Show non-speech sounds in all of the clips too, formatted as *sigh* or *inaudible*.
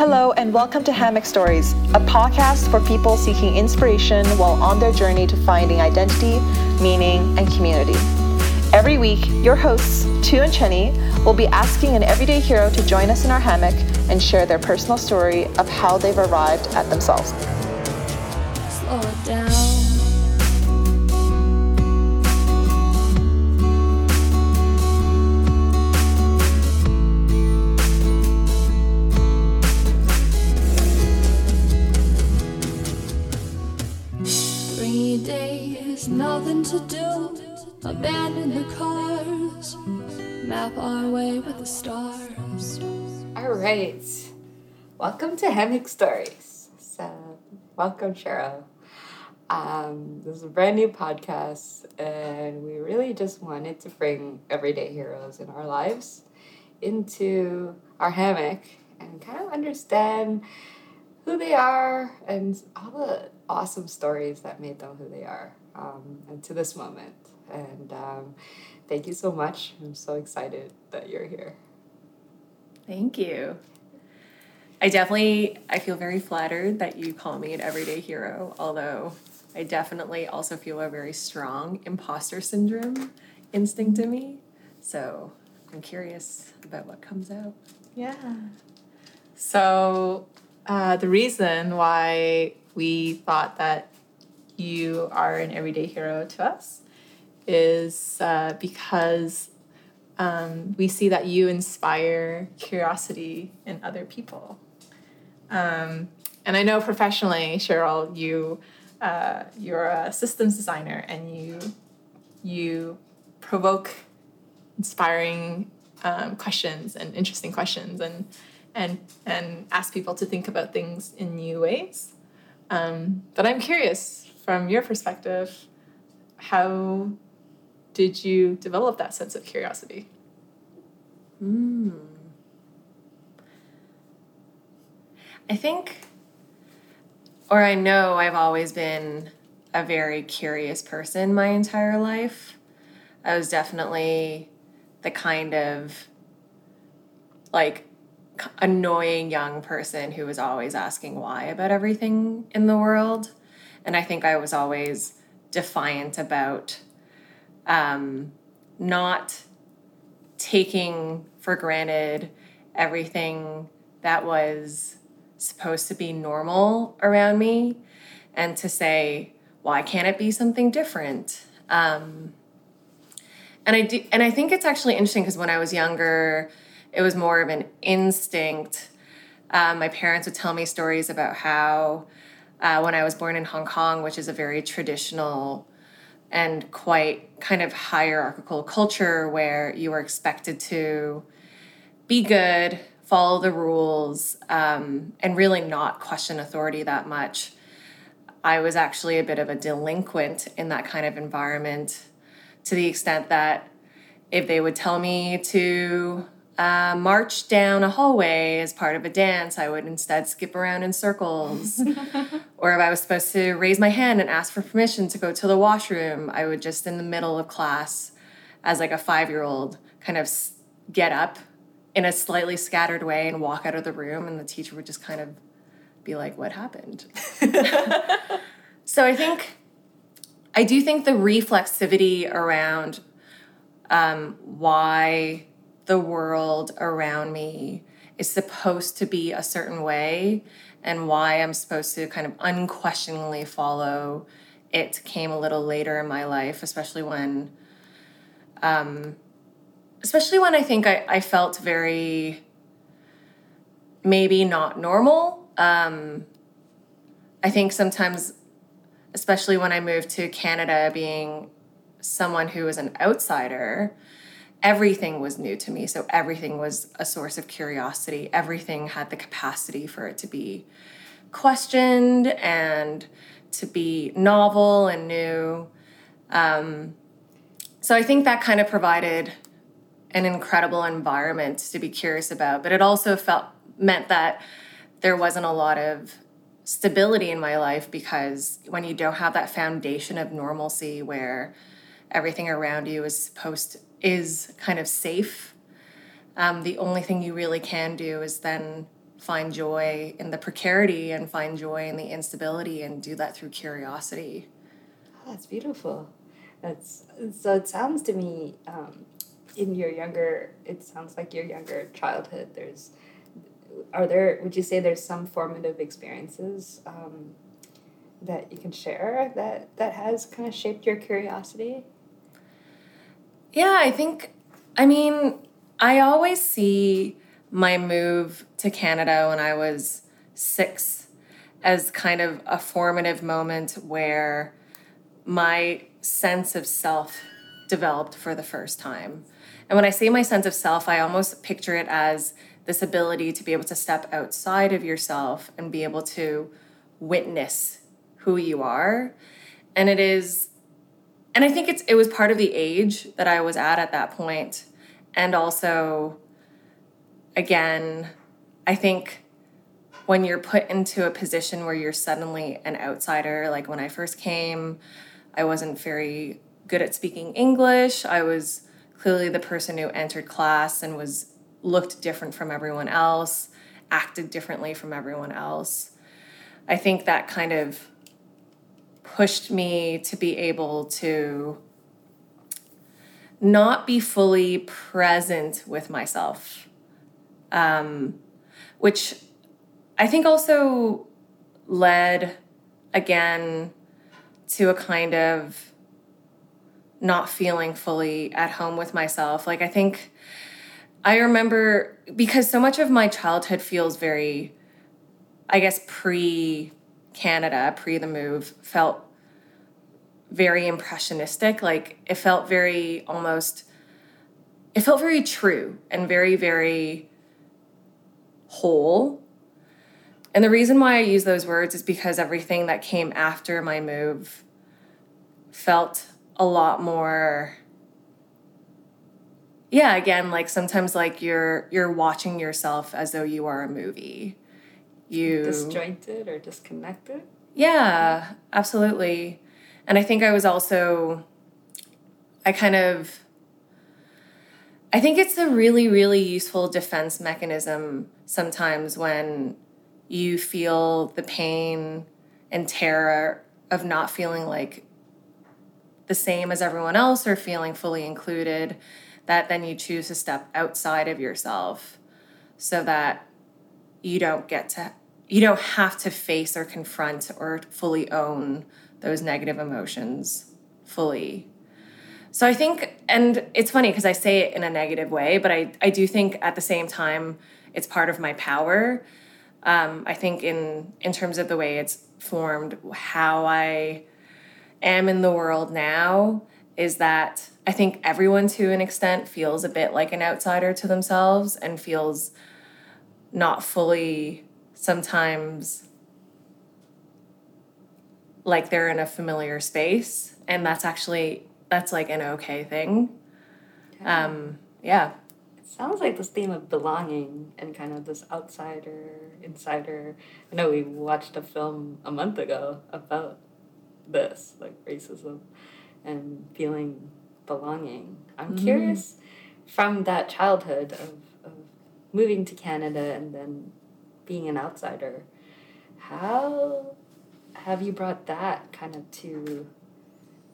Hello, and welcome to Hammock Stories, a podcast for people seeking inspiration while on their journey to finding identity, meaning, and community. Every week, your hosts, Tu and Chenny, will be asking an everyday hero to join us in our hammock and share their personal story of how they've arrived at themselves. Welcome to Hammock Stories. So, welcome, Cheryl. Um, this is a brand new podcast, and we really just wanted to bring everyday heroes in our lives into our hammock and kind of understand who they are and all the awesome stories that made them who they are um, and to this moment. And um, thank you so much. I'm so excited that you're here. Thank you. I definitely I feel very flattered that you call me an everyday hero, although I definitely also feel a very strong imposter syndrome instinct in me. So I'm curious about what comes out. Yeah. So, uh, the reason why we thought that you are an everyday hero to us is uh, because um, we see that you inspire curiosity in other people. Um, and I know professionally, Cheryl, you uh, you're a systems designer and you you provoke inspiring um, questions and interesting questions and and and ask people to think about things in new ways. Um, but I'm curious from your perspective, how did you develop that sense of curiosity? Hmm. I think, or I know I've always been a very curious person my entire life. I was definitely the kind of like annoying young person who was always asking why about everything in the world. And I think I was always defiant about um, not taking for granted everything that was supposed to be normal around me and to say why can't it be something different? Um, and i do and i think it's actually interesting because when i was younger it was more of an instinct. Um, my parents would tell me stories about how uh, when i was born in hong kong which is a very traditional and quite kind of hierarchical culture where you are expected to be good, follow the rules, um, and really not question authority that much. I was actually a bit of a delinquent in that kind of environment to the extent that if they would tell me to uh, march down a hallway as part of a dance, I would instead skip around in circles. *laughs* or if I was supposed to raise my hand and ask for permission to go to the washroom, I would just in the middle of class, as like a five year old, kind of get up in a slightly scattered way and walk out of the room, and the teacher would just kind of be like, What happened? *laughs* so I think, I do think the reflexivity around um, why the world around me is supposed to be a certain way and why I'm supposed to kind of unquestioningly follow it came a little later in my life, especially when um especially when I think I, I felt very maybe not normal. Um I think sometimes especially when I moved to Canada being someone who was an outsider, everything was new to me. So everything was a source of curiosity. Everything had the capacity for it to be questioned and to be novel and new. Um, so I think that kind of provided an incredible environment to be curious about, but it also felt meant that there wasn't a lot of stability in my life because when you don't have that foundation of normalcy where everything around you is supposed to, is kind of safe um, the only thing you really can do is then find joy in the precarity and find joy in the instability and do that through curiosity. Oh, that's beautiful. That's so. It sounds to me, um, in your younger, it sounds like your younger childhood. There's, are there? Would you say there's some formative experiences um, that you can share that that has kind of shaped your curiosity? Yeah, I think. I mean, I always see my move to Canada when I was six as kind of a formative moment where my sense of self developed for the first time. And when I say my sense of self, I almost picture it as this ability to be able to step outside of yourself and be able to witness who you are. And it is and I think it's it was part of the age that I was at at that point and also again, I think when you're put into a position where you're suddenly an outsider, like when I first came, I wasn't very good at speaking English. I was clearly the person who entered class and was looked different from everyone else, acted differently from everyone else. I think that kind of pushed me to be able to not be fully present with myself um, which I think also led again to a kind of not feeling fully at home with myself. Like, I think I remember because so much of my childhood feels very, I guess, pre Canada, pre the move, felt very impressionistic. Like, it felt very almost, it felt very true and very, very whole. And the reason why I use those words is because everything that came after my move felt a lot more yeah again like sometimes like you're you're watching yourself as though you are a movie. You disjointed or disconnected? Yeah absolutely. And i think i was also i kind of i think it's a really really useful defense mechanism sometimes when you feel the pain and terror of not feeling like the same as everyone else or feeling fully included, that then you choose to step outside of yourself so that you don't get to, you don't have to face or confront or fully own those negative emotions fully. So I think, and it's funny because I say it in a negative way, but I, I do think at the same time, it's part of my power. Um, I think in in terms of the way it's formed, how I am in the world now is that I think everyone to an extent feels a bit like an outsider to themselves and feels not fully sometimes like they're in a familiar space. And that's actually that's like an okay thing. Um yeah. It sounds like this theme of belonging and kind of this outsider insider. I know we watched a film a month ago about this like racism and feeling belonging i'm mm. curious from that childhood of, of moving to canada and then being an outsider how have you brought that kind of to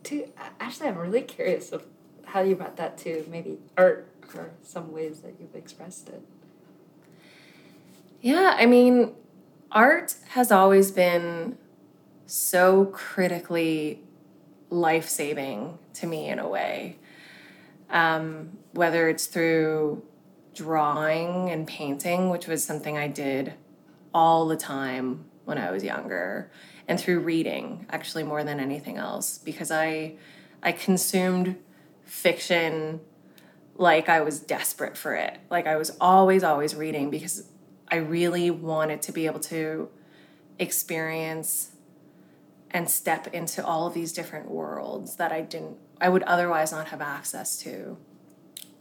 to actually i'm really curious of how you brought that to maybe art or some ways that you've expressed it? Yeah, I mean, art has always been so critically life saving to me in a way. Um, whether it's through drawing and painting, which was something I did all the time when I was younger, and through reading, actually more than anything else, because I I consumed fiction like I was desperate for it. Like I was always, always reading because I really wanted to be able to experience and step into all of these different worlds that I didn't, I would otherwise not have access to.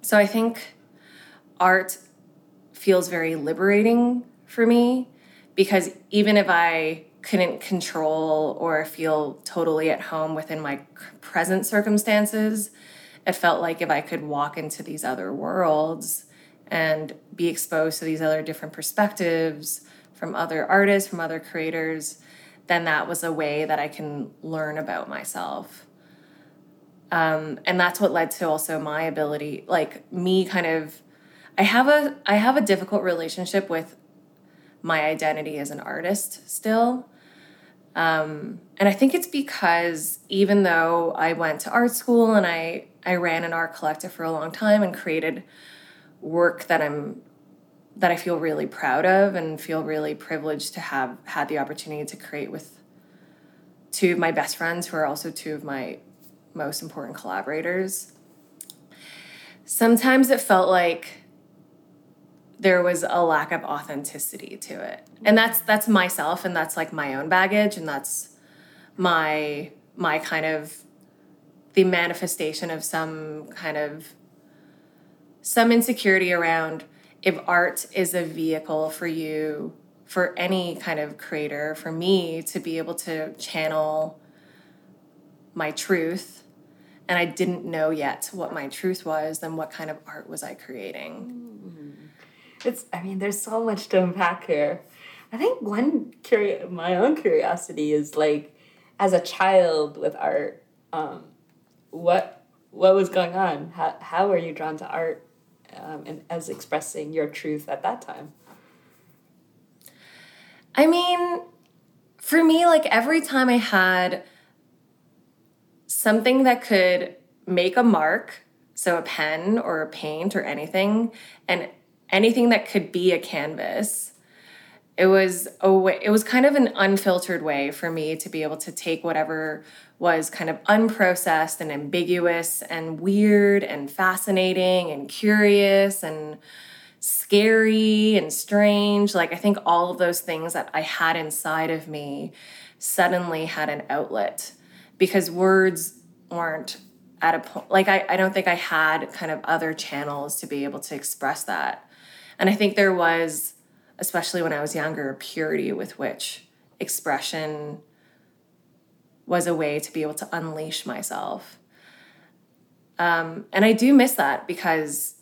So I think art feels very liberating for me because even if I couldn't control or feel totally at home within my present circumstances, it felt like if I could walk into these other worlds and be exposed to these other different perspectives from other artists, from other creators, then that was a way that I can learn about myself. Um, and that's what led to also my ability, like me kind of I have a I have a difficult relationship with my identity as an artist still. Um, and I think it's because even though I went to art school and I I ran an art collective for a long time and created work that I'm that I feel really proud of and feel really privileged to have had the opportunity to create with two of my best friends who are also two of my most important collaborators. Sometimes it felt like there was a lack of authenticity to it. And that's that's myself and that's like my own baggage and that's my my kind of the manifestation of some kind of some insecurity around if art is a vehicle for you for any kind of creator for me to be able to channel my truth and I didn't know yet what my truth was, then what kind of art was I creating? It's, I mean, there's so much to unpack here. I think one curi- my own curiosity is like, as a child with art, um, what what was going on? How how were you drawn to art, um, and as expressing your truth at that time? I mean, for me, like every time I had something that could make a mark, so a pen or a paint or anything, and anything that could be a canvas. It was a way, it was kind of an unfiltered way for me to be able to take whatever was kind of unprocessed and ambiguous and weird and fascinating and curious and scary and strange. Like I think all of those things that I had inside of me suddenly had an outlet because words weren't at a point like I, I don't think I had kind of other channels to be able to express that. And I think there was, especially when I was younger, purity with which expression was a way to be able to unleash myself. Um, and I do miss that because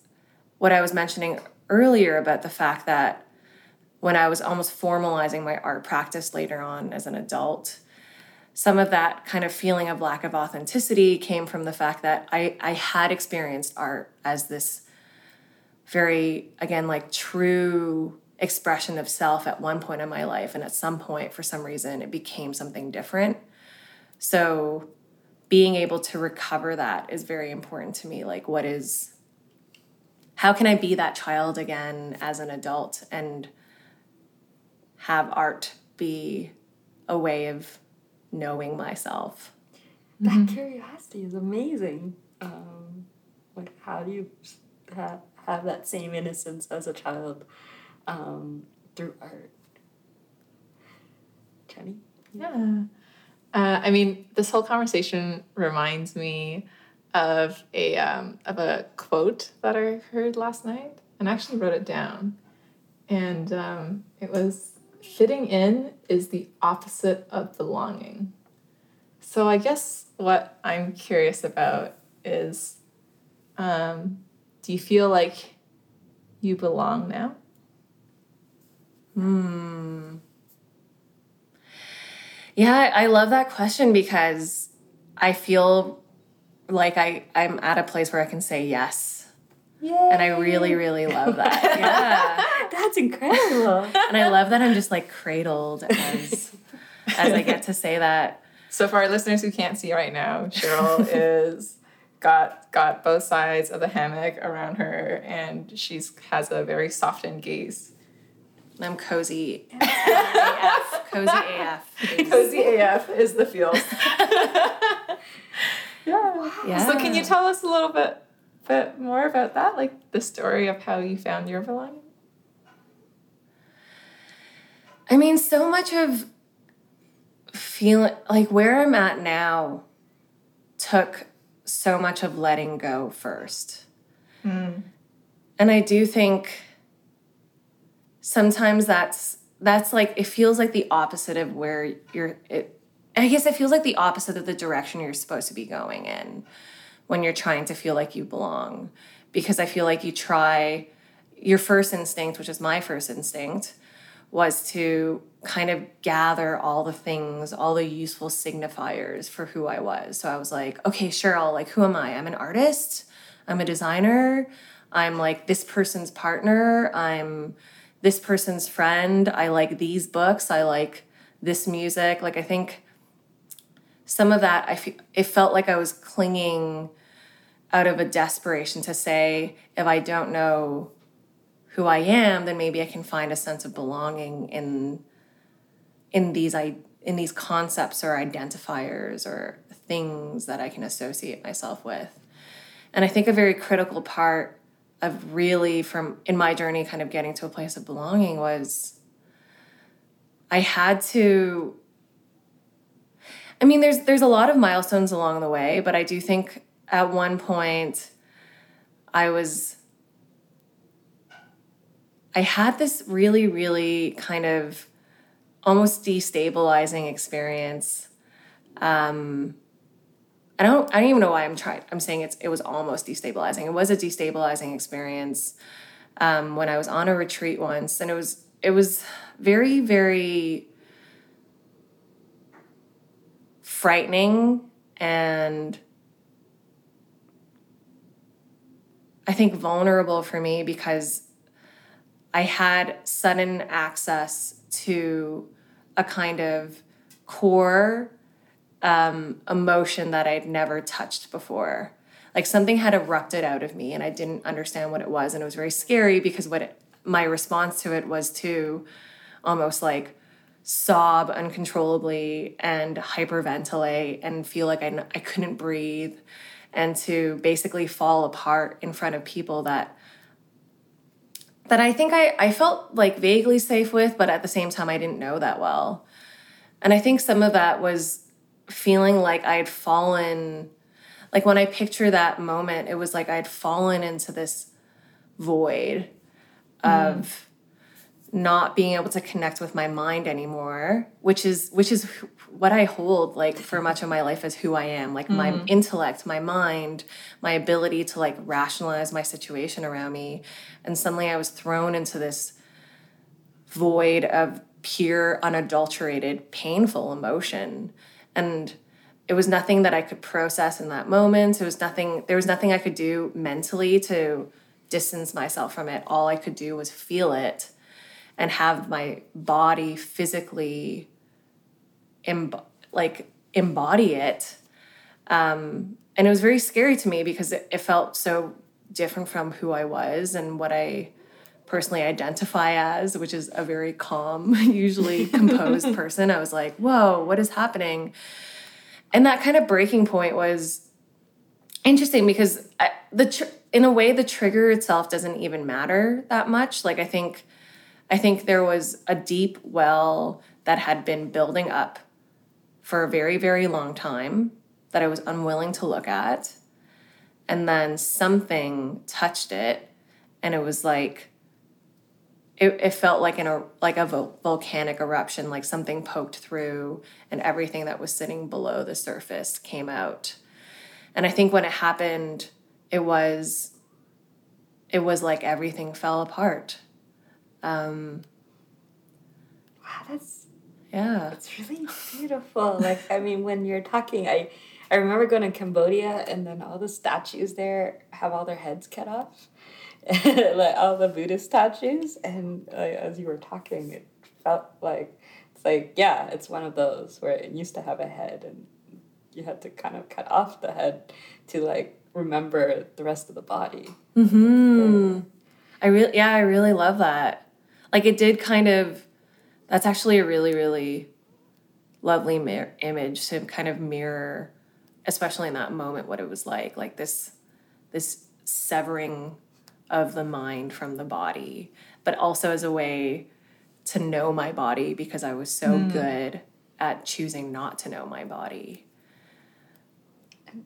what I was mentioning earlier about the fact that when I was almost formalizing my art practice later on as an adult, some of that kind of feeling of lack of authenticity came from the fact that I, I had experienced art as this very, again, like true expression of self at one point in my life. And at some point, for some reason, it became something different. So being able to recover that is very important to me. Like, what is, how can I be that child again as an adult and have art be a way of knowing myself. That curiosity is amazing. Um, like, how do you have, have that same innocence as a child um, through art? Jenny? Yeah. Uh, I mean, this whole conversation reminds me of a um, of a quote that I heard last night, and actually wrote it down. And um, it was, "Fitting in is the opposite of belonging." So I guess what I'm curious about is, um, do you feel like you belong now? Hmm. Yeah, I love that question because I feel like I, I'm at a place where I can say yes. Yeah. And I really, really love that. *laughs* Yeah. That's incredible. and I love that I'm just like cradled as as I get to say that. So for our listeners who can't see right now, Cheryl *laughs* is got got both sides of the hammock around her, and she's has a very softened gaze. I'm cozy AF. Cozy AF. is- Cozy AF is the feel. *laughs* yeah. Yeah. So can you tell us a little bit bit more about that, like the story of how you found your belonging? I mean, so much of feeling like where I'm at now took so much of letting go first. Hmm. And I do think sometimes that's that's like it feels like the opposite of where you're it I guess it feels like the opposite of the direction you're supposed to be going in when you're trying to feel like you belong because I feel like you try your first instinct, which is my first instinct, was to kind of gather all the things, all the useful signifiers for who I was. So I was like, okay, Cheryl, like, who am I? I'm an artist, I'm a designer, I'm like this person's partner, I'm this person's friend, I like these books, I like this music. Like, I think some of that, I feel, it felt like I was clinging out of a desperation to say, if I don't know who I am, then maybe I can find a sense of belonging in in these I in these concepts or identifiers or things that I can associate myself with. And I think a very critical part of really from in my journey kind of getting to a place of belonging was I had to I mean there's there's a lot of milestones along the way, but I do think at one point I was I had this really, really kind of almost destabilizing experience. Um, I don't I don't even know why I'm trying I'm saying it's it was almost destabilizing. It was a destabilizing experience um, when I was on a retreat once, and it was it was very, very frightening and I think vulnerable for me because I had sudden access to a kind of core um, emotion that I'd never touched before. Like something had erupted out of me and I didn't understand what it was. And it was very scary because what it, my response to it was to almost like sob uncontrollably and hyperventilate and feel like I, I couldn't breathe and to basically fall apart in front of people that that I think I, I felt like vaguely safe with, but at the same time I didn't know that well. And I think some of that was feeling like I had fallen like when I picture that moment, it was like I'd fallen into this void mm. of not being able to connect with my mind anymore which is which is what i hold like for much of my life as who i am like mm. my intellect my mind my ability to like rationalize my situation around me. And suddenly i was thrown into this void of pure unadulterated painful emotion and it was nothing that i could process in that moment. It was nothing there was nothing i could do mentally to distance myself from it. All i could do was feel it and have my body physically Im- like embody it. Um, and it was very scary to me because it, it felt so different from who i was and what i personally identify as which is a very calm *laughs* usually composed *laughs* person i was like whoa what is happening and that kind of breaking point was interesting because I, the tr- in a way the trigger itself doesn't even matter that much like i think I think there was a deep well that had been building up for a very, very long time that I was unwilling to look at. And then something touched it, and it was like, it, it felt like an like a volcanic eruption, like something poked through, and everything that was sitting below the surface came out. And I think when it happened, it was it was like everything fell apart um, wow, that's yeah, it's really beautiful. like I mean, when you're talking, I I remember going to Cambodia and then all the statues there have all their heads cut off, *laughs* like all the Buddhist statues. And as you were talking, it felt like it's like yeah, it's one of those where it used to have a head and you had to kind of cut off the head to like remember the rest of the body. Hmm. I really yeah, I really love that like it did kind of that's actually a really really lovely mir- image to kind of mirror especially in that moment what it was like like this this severing of the mind from the body but also as a way to know my body because i was so mm. good at choosing not to know my body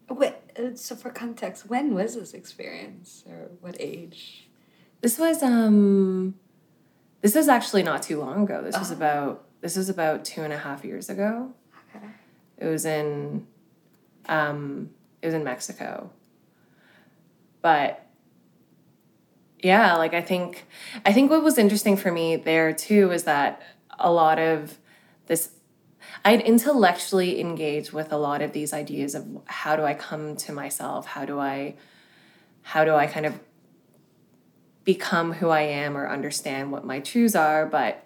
Wait, uh, so for context when was this experience or what age this was um this was actually not too long ago. This was oh. about this was about two and a half years ago. Okay. It was in um, it was in Mexico. But yeah, like I think I think what was interesting for me there too is that a lot of this I'd intellectually engage with a lot of these ideas of how do I come to myself? How do I how do I kind of become who I am or understand what my truths are? But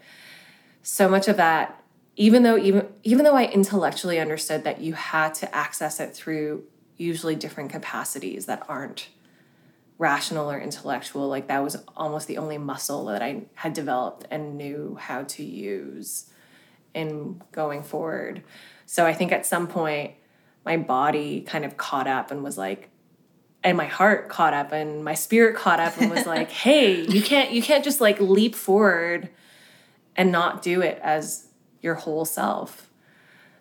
so much of that, even though even even though I intellectually understood that you had to access it through usually different capacities that aren't rational or intellectual, like that was almost the only muscle that I had developed and knew how to use in going forward. So I think at some point my body kind of caught up and was like, and my heart caught up and my spirit caught up and was like, *laughs* hey, you can't you can't just like leap forward and not do it as your whole self.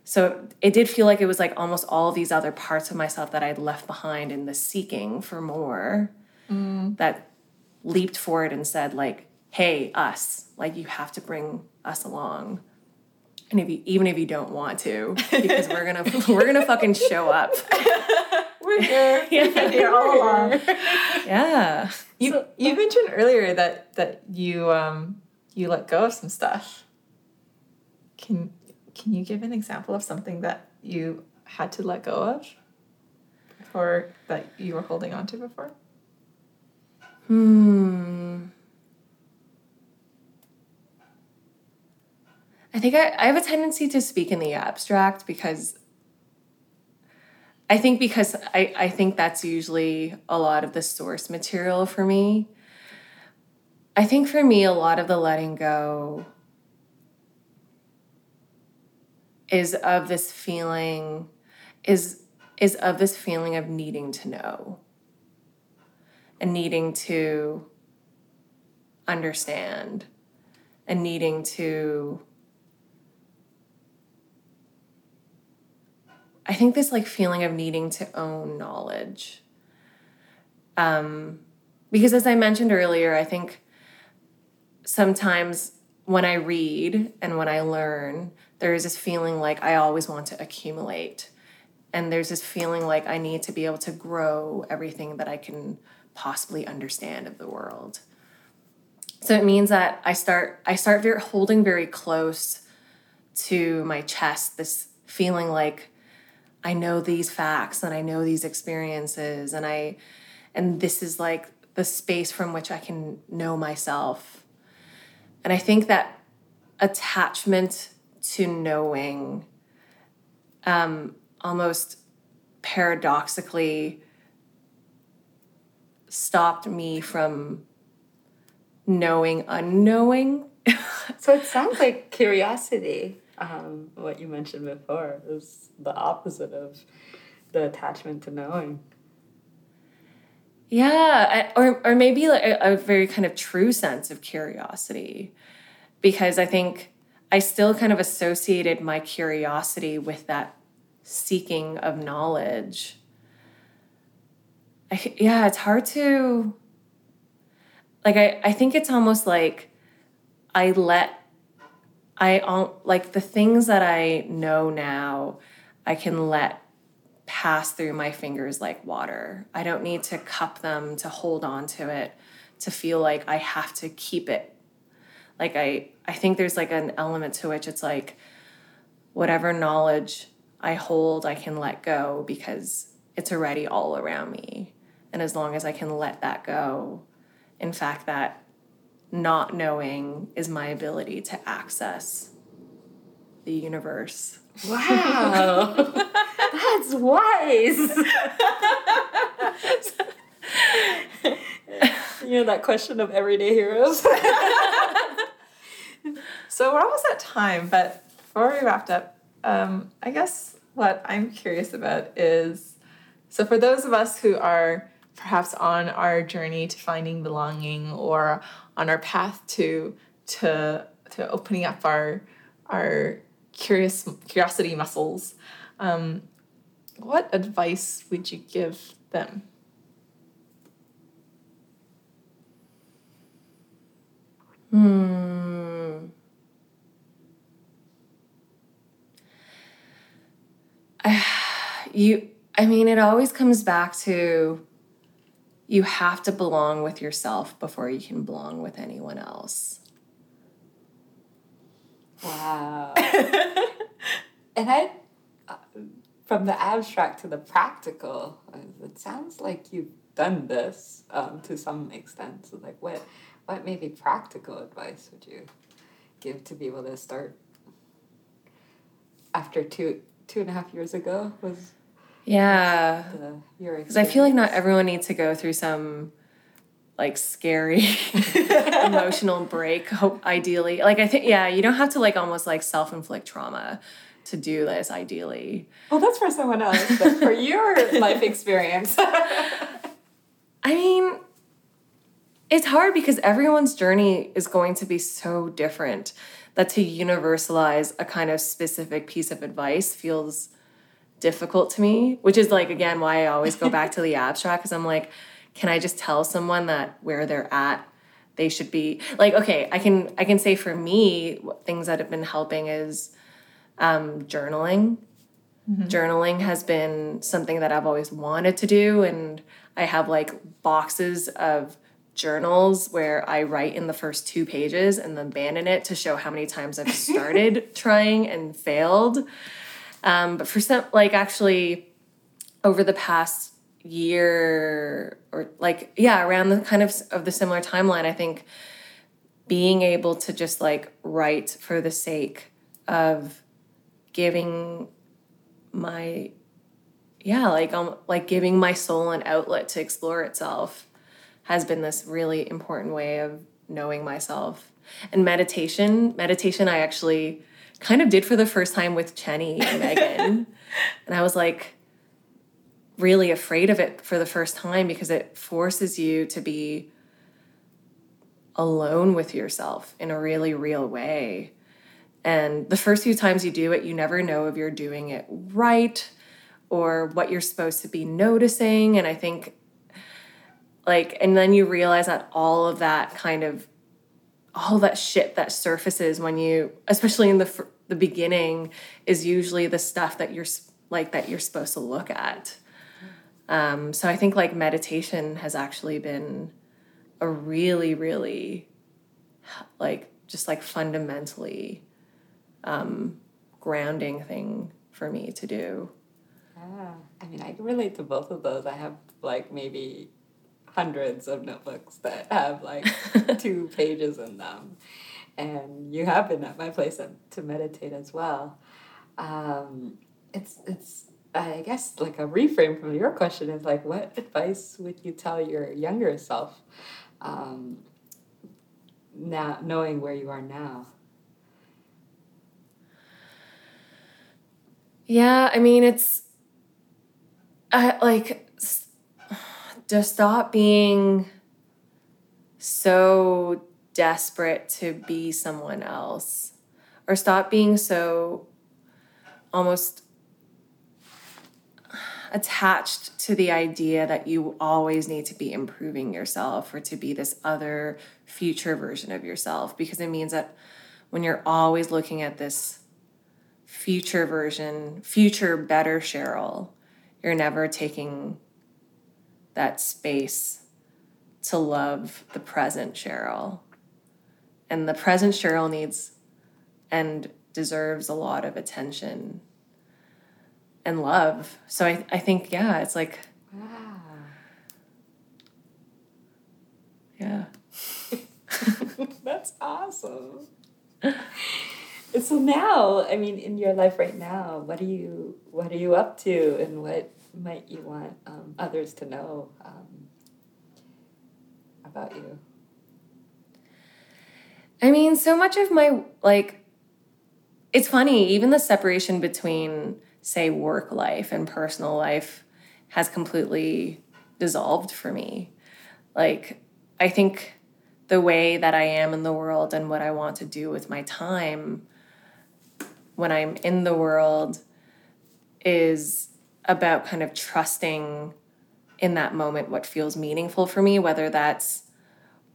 So it did feel like it was like almost all these other parts of myself that I'd left behind in the seeking for more mm. that leaped forward and said like, "Hey, us, like you have to bring us along." And if you, even if you don't want to, because we're gonna *laughs* we're gonna fucking show up. *laughs* we're here. *laughs* Yeah. We're here all along. Yeah. You so, you mentioned earlier that that you um you let go of some stuff. Can can you give an example of something that you had to let go of, or that you were holding on to before? Hmm. I think I, I have a tendency to speak in the abstract because I think because I, I think that's usually a lot of the source material for me. I think for me, a lot of the letting go is of this feeling, is is of this feeling of needing to know and needing to understand and needing to I think this like feeling of needing to own knowledge. Um, because as I mentioned earlier, I think sometimes when I read and when I learn, there is this feeling like I always want to accumulate. And there's this feeling like I need to be able to grow everything that I can possibly understand of the world. So it means that I start I start very, holding very close to my chest this feeling like I know these facts and I know these experiences and I and this is like the space from which I can know myself. And I think that attachment to knowing um, almost paradoxically stopped me from knowing unknowing. *laughs* so it sounds like curiosity um, what you mentioned before is the opposite of the attachment to knowing. Yeah, or or maybe like a, a very kind of true sense of curiosity, because I think I still kind of associated my curiosity with that seeking of knowledge. I, yeah, it's hard to like I, I think it's almost like I let I like the things that I know now, I can let pass through my fingers like water. I don't need to cup them to hold on to it to feel like I have to keep it. Like I I think there's like an element to which it's like whatever knowledge I hold, I can let go because it's already all around me. And as long as I can let that go, in fact that not knowing is my ability to access the universe. Wow. *laughs* That's wise. *laughs* you know that question of everyday heroes? *laughs* so we're almost at time, but before we wrapped up, um, I guess what I'm curious about is so for those of us who are perhaps on our journey to finding belonging or on our path to to to opening up our our curious curiosity muscles um, what advice would you give them? Hmm. I, *sighs* you i mean it always comes back to you have to belong with yourself before you can belong with anyone else. Wow. *laughs* and I, uh, from the abstract to the practical, uh, it sounds like you've done this um, to some extent. So, like, what, what maybe practical advice would you give to be able to start after two two and a half years ago? Was Yeah. Because I feel like not everyone needs to go through some like scary *laughs* emotional break, hope ideally. Like I think yeah, you don't have to like almost like self-inflict trauma to do this ideally. Well, that's for someone else, but for your life experience. *laughs* I mean, it's hard because everyone's journey is going to be so different that to universalize a kind of specific piece of advice feels difficult to me, which is like, again, why I always go back to the *laughs* abstract because I'm like, can I just tell someone that where they're at? They should be like okay. I can I can say for me things that have been helping is um, journaling. Journaling has been something that I've always wanted to do, and I have like boxes of journals where I write in the first two pages and then abandon it to show how many times I've started *laughs* trying and failed. Um, but for some, like actually, over the past year or like yeah, around the kind of of the similar timeline, I think being able to just like write for the sake of giving my yeah like um like giving my soul an outlet to explore itself has been this really important way of knowing myself. And meditation meditation i actually kind of did for the first time with Chenny and *laughs* Megan and i was like really afraid of it for the first time because it forces you to be alone with yourself in a really real way and the first few times you do it, you never know if you're doing it right or what you're supposed to be noticing. And I think, like, and then you realize that all of that kind of, all that shit that surfaces when you, especially in the the beginning, is usually the stuff that you're like that you're supposed to look at. Um, so I think like meditation has actually been a really, really, like, just like fundamentally um, grounding thing for me to do. Yeah, I mean, I can relate to both of those. I have like maybe hundreds of notebooks that have like *laughs* two pages in them, and you have been at my place to meditate as well. Um, it's it's I guess like a reframe from your question is like, what advice would you tell your younger self? Um, now knowing where you are now. Yeah, I mean, it's I like to stop being so desperate to be someone else. Or stop being so almost attached to the idea that you always need to be improving yourself or to be this other future version of yourself. Because it means that when you're always looking at this future version, future better Cheryl, you're never taking that space to love the present Cheryl. And the present Cheryl needs and deserves a lot of attention and love. So I, I think, yeah, it's like, Wow. yeah. *laughs* That's awesome. *laughs* so now, I mean, in your life right now, what are you what are you up to, and what might you want um, others to know um, about you? I mean, so much of my like it's funny, even the separation between say work life and personal life has completely dissolved for me. Like I think the way that I am in the world and what I want to do with my time when I'm in the world is about kind of trusting in that moment what feels meaningful for me, whether that's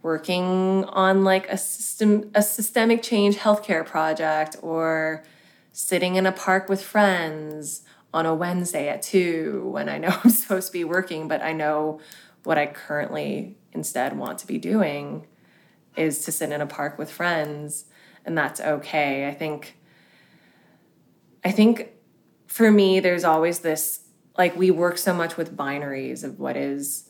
working on like a system a systemic change healthcare project or sitting in a park with friends on a Wednesday at 2 when I know *laughs* I'm supposed to be working but I know what I currently instead want to be doing is to sit in a park with friends and that's okay. I think I think for me there's always this like we work so much with binaries of what is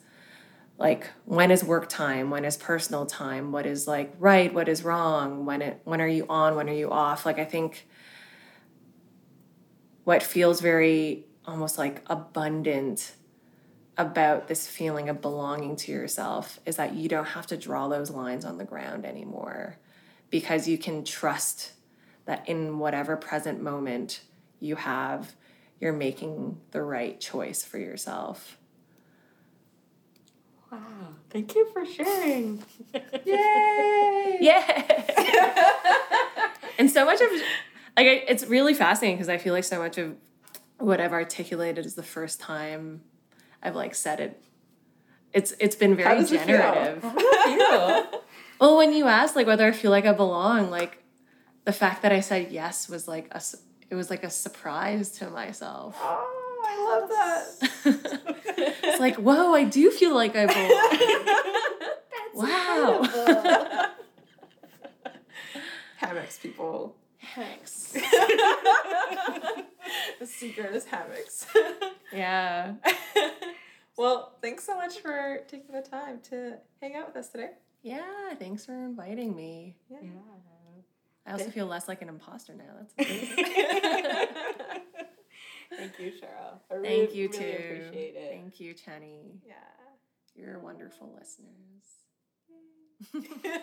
like when is work time when is personal time what is like right what is wrong when it when are you on when are you off? Like i think what feels very almost like abundant about this feeling of belonging to yourself is that you don't have to draw those lines on the ground anymore because you can trust that in whatever present moment you have you're making the right choice for yourself Wow. Thank you for sharing. *laughs* Yay! Yeah. *laughs* and so much of like it's really fascinating because I feel like so much of what I've articulated is the first time I've like said it. It's it's been very does it feel? generative. Feel. Well, when you ask, like whether I feel like I belong, like the fact that I said yes was like a it was like a surprise to myself. Oh, I love that. *laughs* It's like, whoa, I do feel like I belong. *laughs* wow. *laughs* hammocks, people. Thanks. the secret is hammocks. Yeah. well, thanks so much for taking the time to hang out with us today. Yeah, thanks for inviting me. Yeah. I also feel less like an imposter now. That's *laughs* amazing. Thank you, Cheryl. I really, Thank you really too. appreciate it. Thank you, Chenny. Yeah. You're wonderful listeners. *laughs*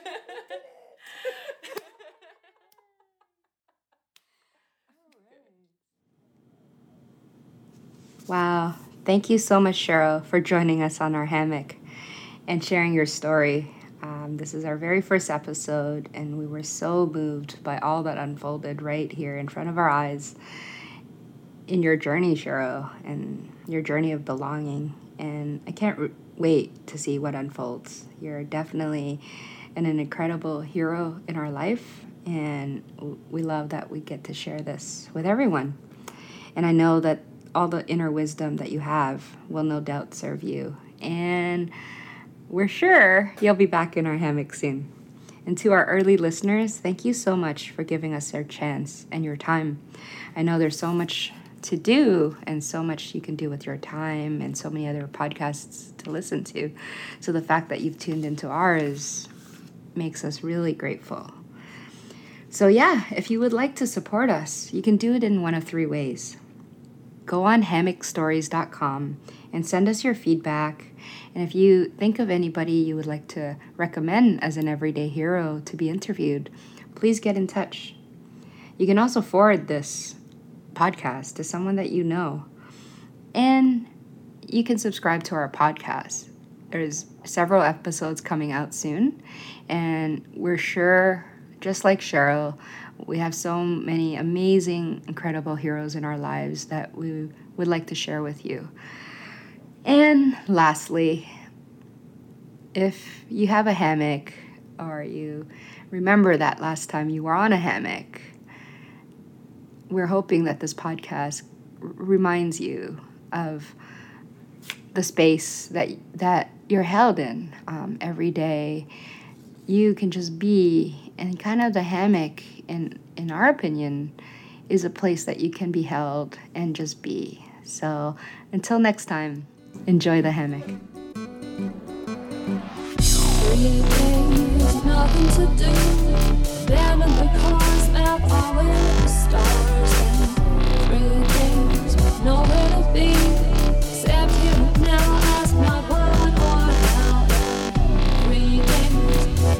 Wow. Thank you so much, Cheryl, for joining us on our hammock and sharing your story. Um, this is our very first episode, and we were so moved by all that unfolded right here in front of our eyes in your journey, Cheryl, and your journey of belonging. And I can't r wait to see what unfolds. You're definitely an, an incredible hero in our life, and we love that we get to share this with everyone. And I know that all the inner wisdom that you have will no doubt serve you. And we're sure you'll be back in our hammock soon. And to our early listeners, thank you so much for giving us your chance and your time. I know there's so much to do and so much you can do with your time and so many other podcasts to listen to. So the fact that you've tuned into ours makes us really grateful. So, yeah, if you would like to support us, you can do it in one of three ways go on hammockstories.com and send us your feedback. And if you think of anybody you would like to recommend as an everyday hero to be interviewed, please get in touch. You can also forward this podcast to someone that you know. And you can subscribe to our podcast. There's several episodes coming out soon, and we're sure, just like Cheryl, we have so many amazing, incredible heroes in our lives that we would like to share with you. And lastly, if you have a hammock or you remember that last time you were on a hammock, we're hoping that this podcast r- reminds you of the space that that you're held in um, every day. You can just be, and kind of the hammock in in our opinion is a place that you can be held and just be. So until next time enjoy the hammock.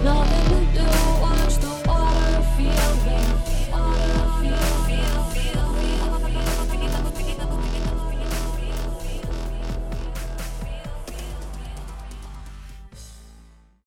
Nothing